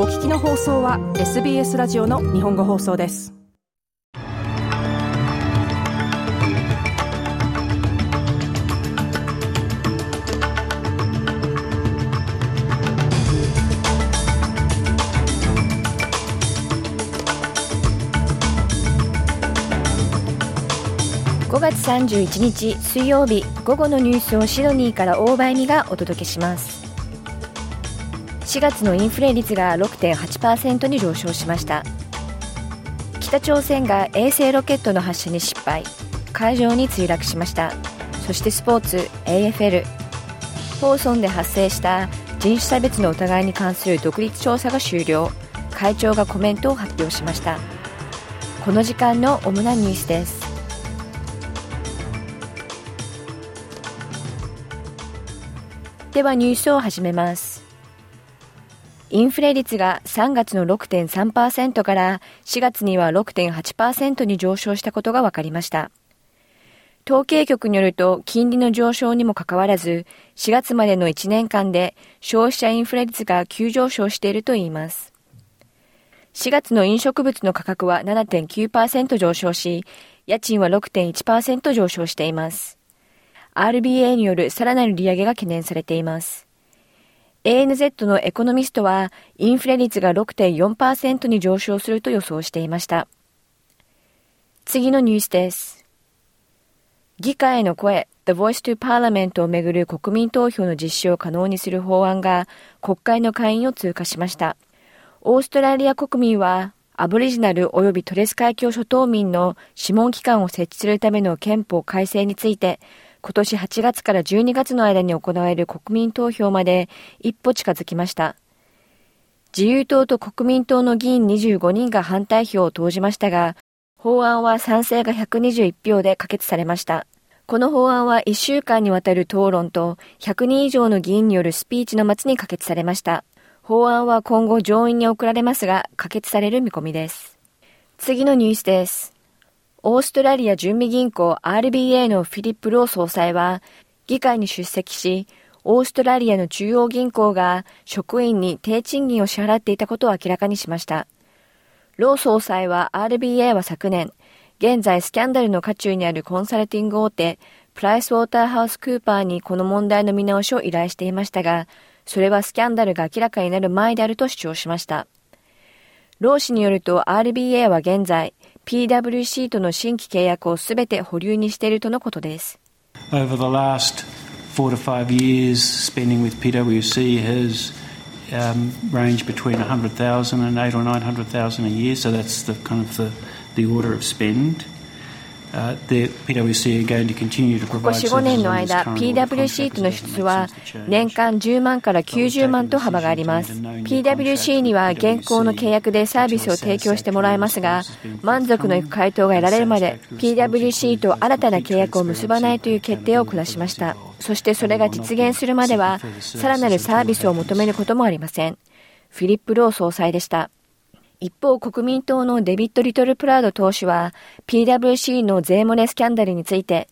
お聞きの放送は SBS ラジオの日本語放送です。5月31日水曜日午後のニュースをシドニーから大場恵美がお届けします。4月のインフレ率が6.8%に上昇しました。北朝鮮が衛星ロケットの発射に失敗。海上に墜落しました。そしてスポーツ AFL ポーソンで発生した人種差別の疑いに関する独立調査が終了。会長がコメントを発表しました。この時間の主なニュースです。ではニュースを始めます。インフレ率が3月の6.3%から4月には6.8%に上昇したことが分かりました。統計局によると金利の上昇にもかかわらず4月までの1年間で消費者インフレ率が急上昇しているといいます。4月の飲食物の価格は7.9%上昇し、家賃は6.1%上昇しています。RBA によるさらなる利上げが懸念されています。ANZ のエコノミストはインフレ率が6.4%に上昇すると予想していました。次のニュースです。議会の声 The Voice to Parliament をめぐる国民投票の実施を可能にする法案が国会の会員を通過しました。オーストラリア国民はアボリジナル及びトレス海峡諸島民の諮問機関を設置するための憲法改正について今年8月から12月の間に行われる国民投票まで一歩近づきました。自由党と国民党の議員25人が反対票を投じましたが、法案は賛成が121票で可決されました。この法案は1週間にわたる討論と100人以上の議員によるスピーチの末に可決されました。法案は今後上院に送られますが、可決される見込みです。次のニュースです。オーストラリア準備銀行 RBA のフィリップ・ロー総裁は議会に出席し、オーストラリアの中央銀行が職員に低賃金を支払っていたことを明らかにしました。ロー総裁は RBA は昨年、現在スキャンダルの渦中にあるコンサルティング大手、プライスウォーターハウスクーパーにこの問題の見直しを依頼していましたが、それはスキャンダルが明らかになる前であると主張しました。ロー氏によると RBA は現在、PWC との新規契約をすべて保留にしているとのことです。Over the last four to five years, spending with PWC has um, ranged between 100,000 and 8 or 900,000 a year, so that's the kind of the, the order of spend. ここ4、5年の間、PWC との出は年間10万から90万と幅があります。PWC には現行の契約でサービスを提供してもらえますが、満足のいく回答が得られるまで、PWC と新たな契約を結ばないという決定を下しました。そしてそれが実現するまでは、さらなるサービスを求めることもありません。フィリップ・ロー総裁でした。一方、国民党のデビッド・リトル・プラウド党首は PWC の税漏れスキャンダルについて、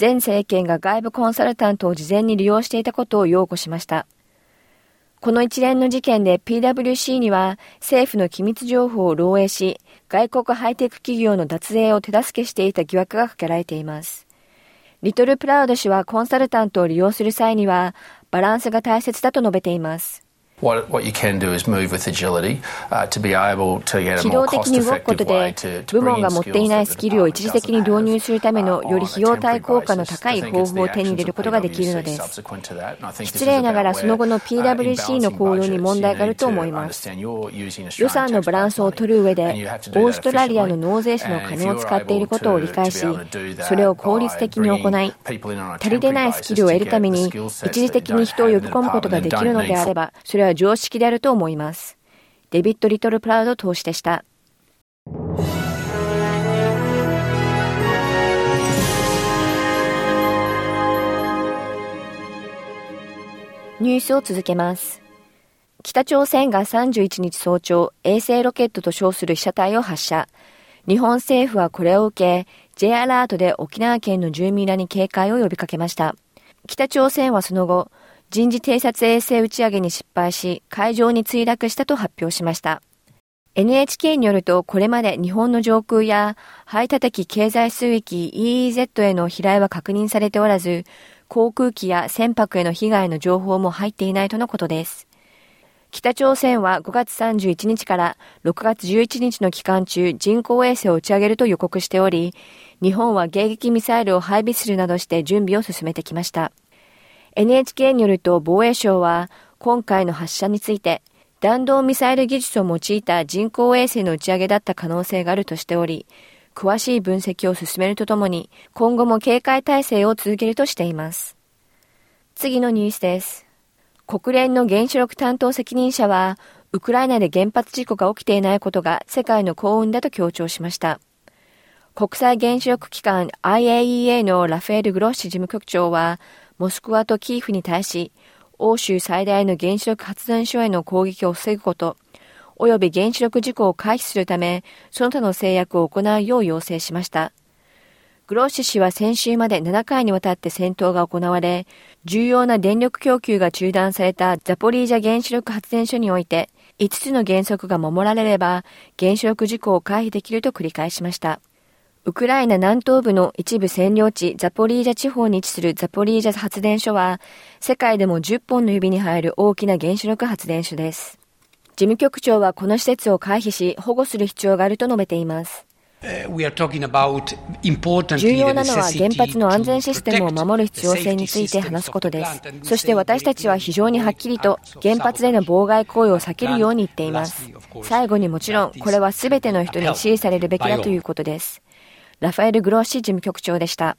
前政権が外部コンサルタントを事前に利用していたことを擁護しました。この一連の事件で PWC には政府の機密情報を漏洩し、外国ハイテク企業の脱税を手助けしていた疑惑がかけられています。リトル・プラウド氏はコンサルタントを利用する際にはバランスが大切だと述べています。機動的に動くことで、部門が持っていないスキルを一時的に導入するためのより費用対効果の高い方法を手に入れることができるのです。失礼ながらその後の PWC の行動に問題があると思います。予算のバランスを取る上で、オーストラリアの納税者の金を使っていることを理解し、それを効率的に行い、足りてないスキルを得るために、一時的に人を呼び込むことができるのであれば、それはは常識であると思います。デビッド・リトル・プラウド投資でした。ニュースを続けます。北朝鮮が31日早朝、衛星ロケットと称する被写体を発射。日本政府はこれを受け、J アラートで沖縄県の住民らに警戒を呼びかけました。北朝鮮はその後、人事偵察衛星打ち上げに失敗し、海上に墜落したと発表しました。NHK によると、これまで日本の上空や排他的経済水域 EEZ への飛来は確認されておらず、航空機や船舶への被害の情報も入っていないとのことです。北朝鮮は5月31日から6月11日の期間中、人工衛星を打ち上げると予告しており、日本は迎撃ミサイルを配備するなどして準備を進めてきました。NHK によると防衛省は、今回の発射について、弾道ミサイル技術を用いた人工衛星の打ち上げだった可能性があるとしており、詳しい分析を進めるとともに、今後も警戒態勢を続けるとしています。次のニュースです。国連の原子力担当責任者は、ウクライナで原発事故が起きていないことが世界の幸運だと強調しました。国際原子力機関 IAEA のラフェール・グロッシ事務局長は、モスクワとキーフに対し、欧州最大の原子力発電所への攻撃を防ぐこと、及び原子力事故を回避するため、その他の制約を行うよう要請しました。グロッシ氏は先週まで7回にわたって戦闘が行われ、重要な電力供給が中断されたザポリージャ原子力発電所において、5つの原則が守られれば、原子力事故を回避できると繰り返しました。ウクライナ南東部の一部占領地ザポリージャ地方に位置するザポリージャ発電所は、世界でも10本の指に入る大きな原子力発電所です。事務局長はこの施設を回避し、保護する必要があると述べています。重要なのは原発の安全システムを守る必要性について話すことです。そして私たちは非常にはっきりと原発での妨害行為を避けるように言っています。最後にもちろんこれは全ての人に支持されるべきだということです。ラファエル・グロッシ事務局長でした。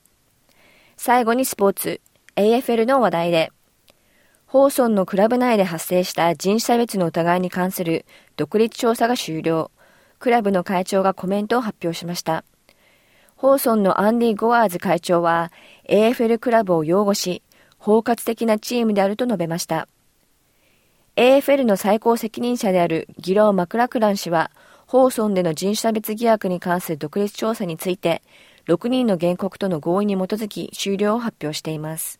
最後にスポーツ、AFL の話題で、ホーソンのクラブ内で発生した人種差別の疑いに関する独立調査が終了。クラブの会長がコメントを発表しました。ホーソンのアンディ・ゴアーズ会長は AFL クラブを擁護し、包括的なチームであると述べました。AFL の最高責任者であるギロー・マクラクラン氏は、ホーでの人種差別疑惑に関する独立調査について、6人の原告との合意に基づき終了を発表しています。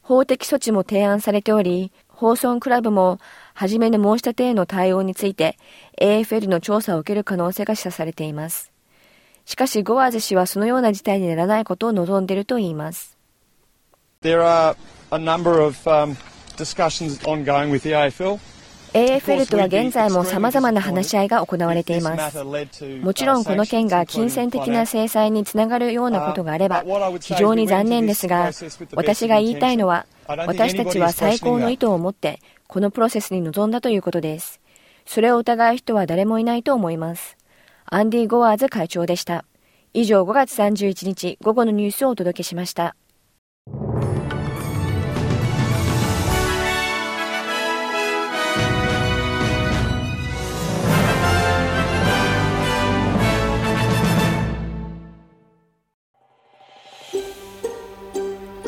法的措置も提案されており、ホーソンクラブも初めの申し立てへの対応について AFL の調査を受ける可能性が示唆されています。しかしゴアーズ氏はそのような事態にならないことを望んでいるといいます。There are a number of、um, discussions ongoing with the AFL. AFL とは現在も様々な話し合いが行われています。もちろんこの件が金銭的な制裁につながるようなことがあれば非常に残念ですが、私が言いたいのは私たちは最高の意図を持ってこのプロセスに臨んだということです。それを疑う人は誰もいないと思います。アンディ・ゴワーズ会長でした。以上5月31日午後のニュースをお届けしました。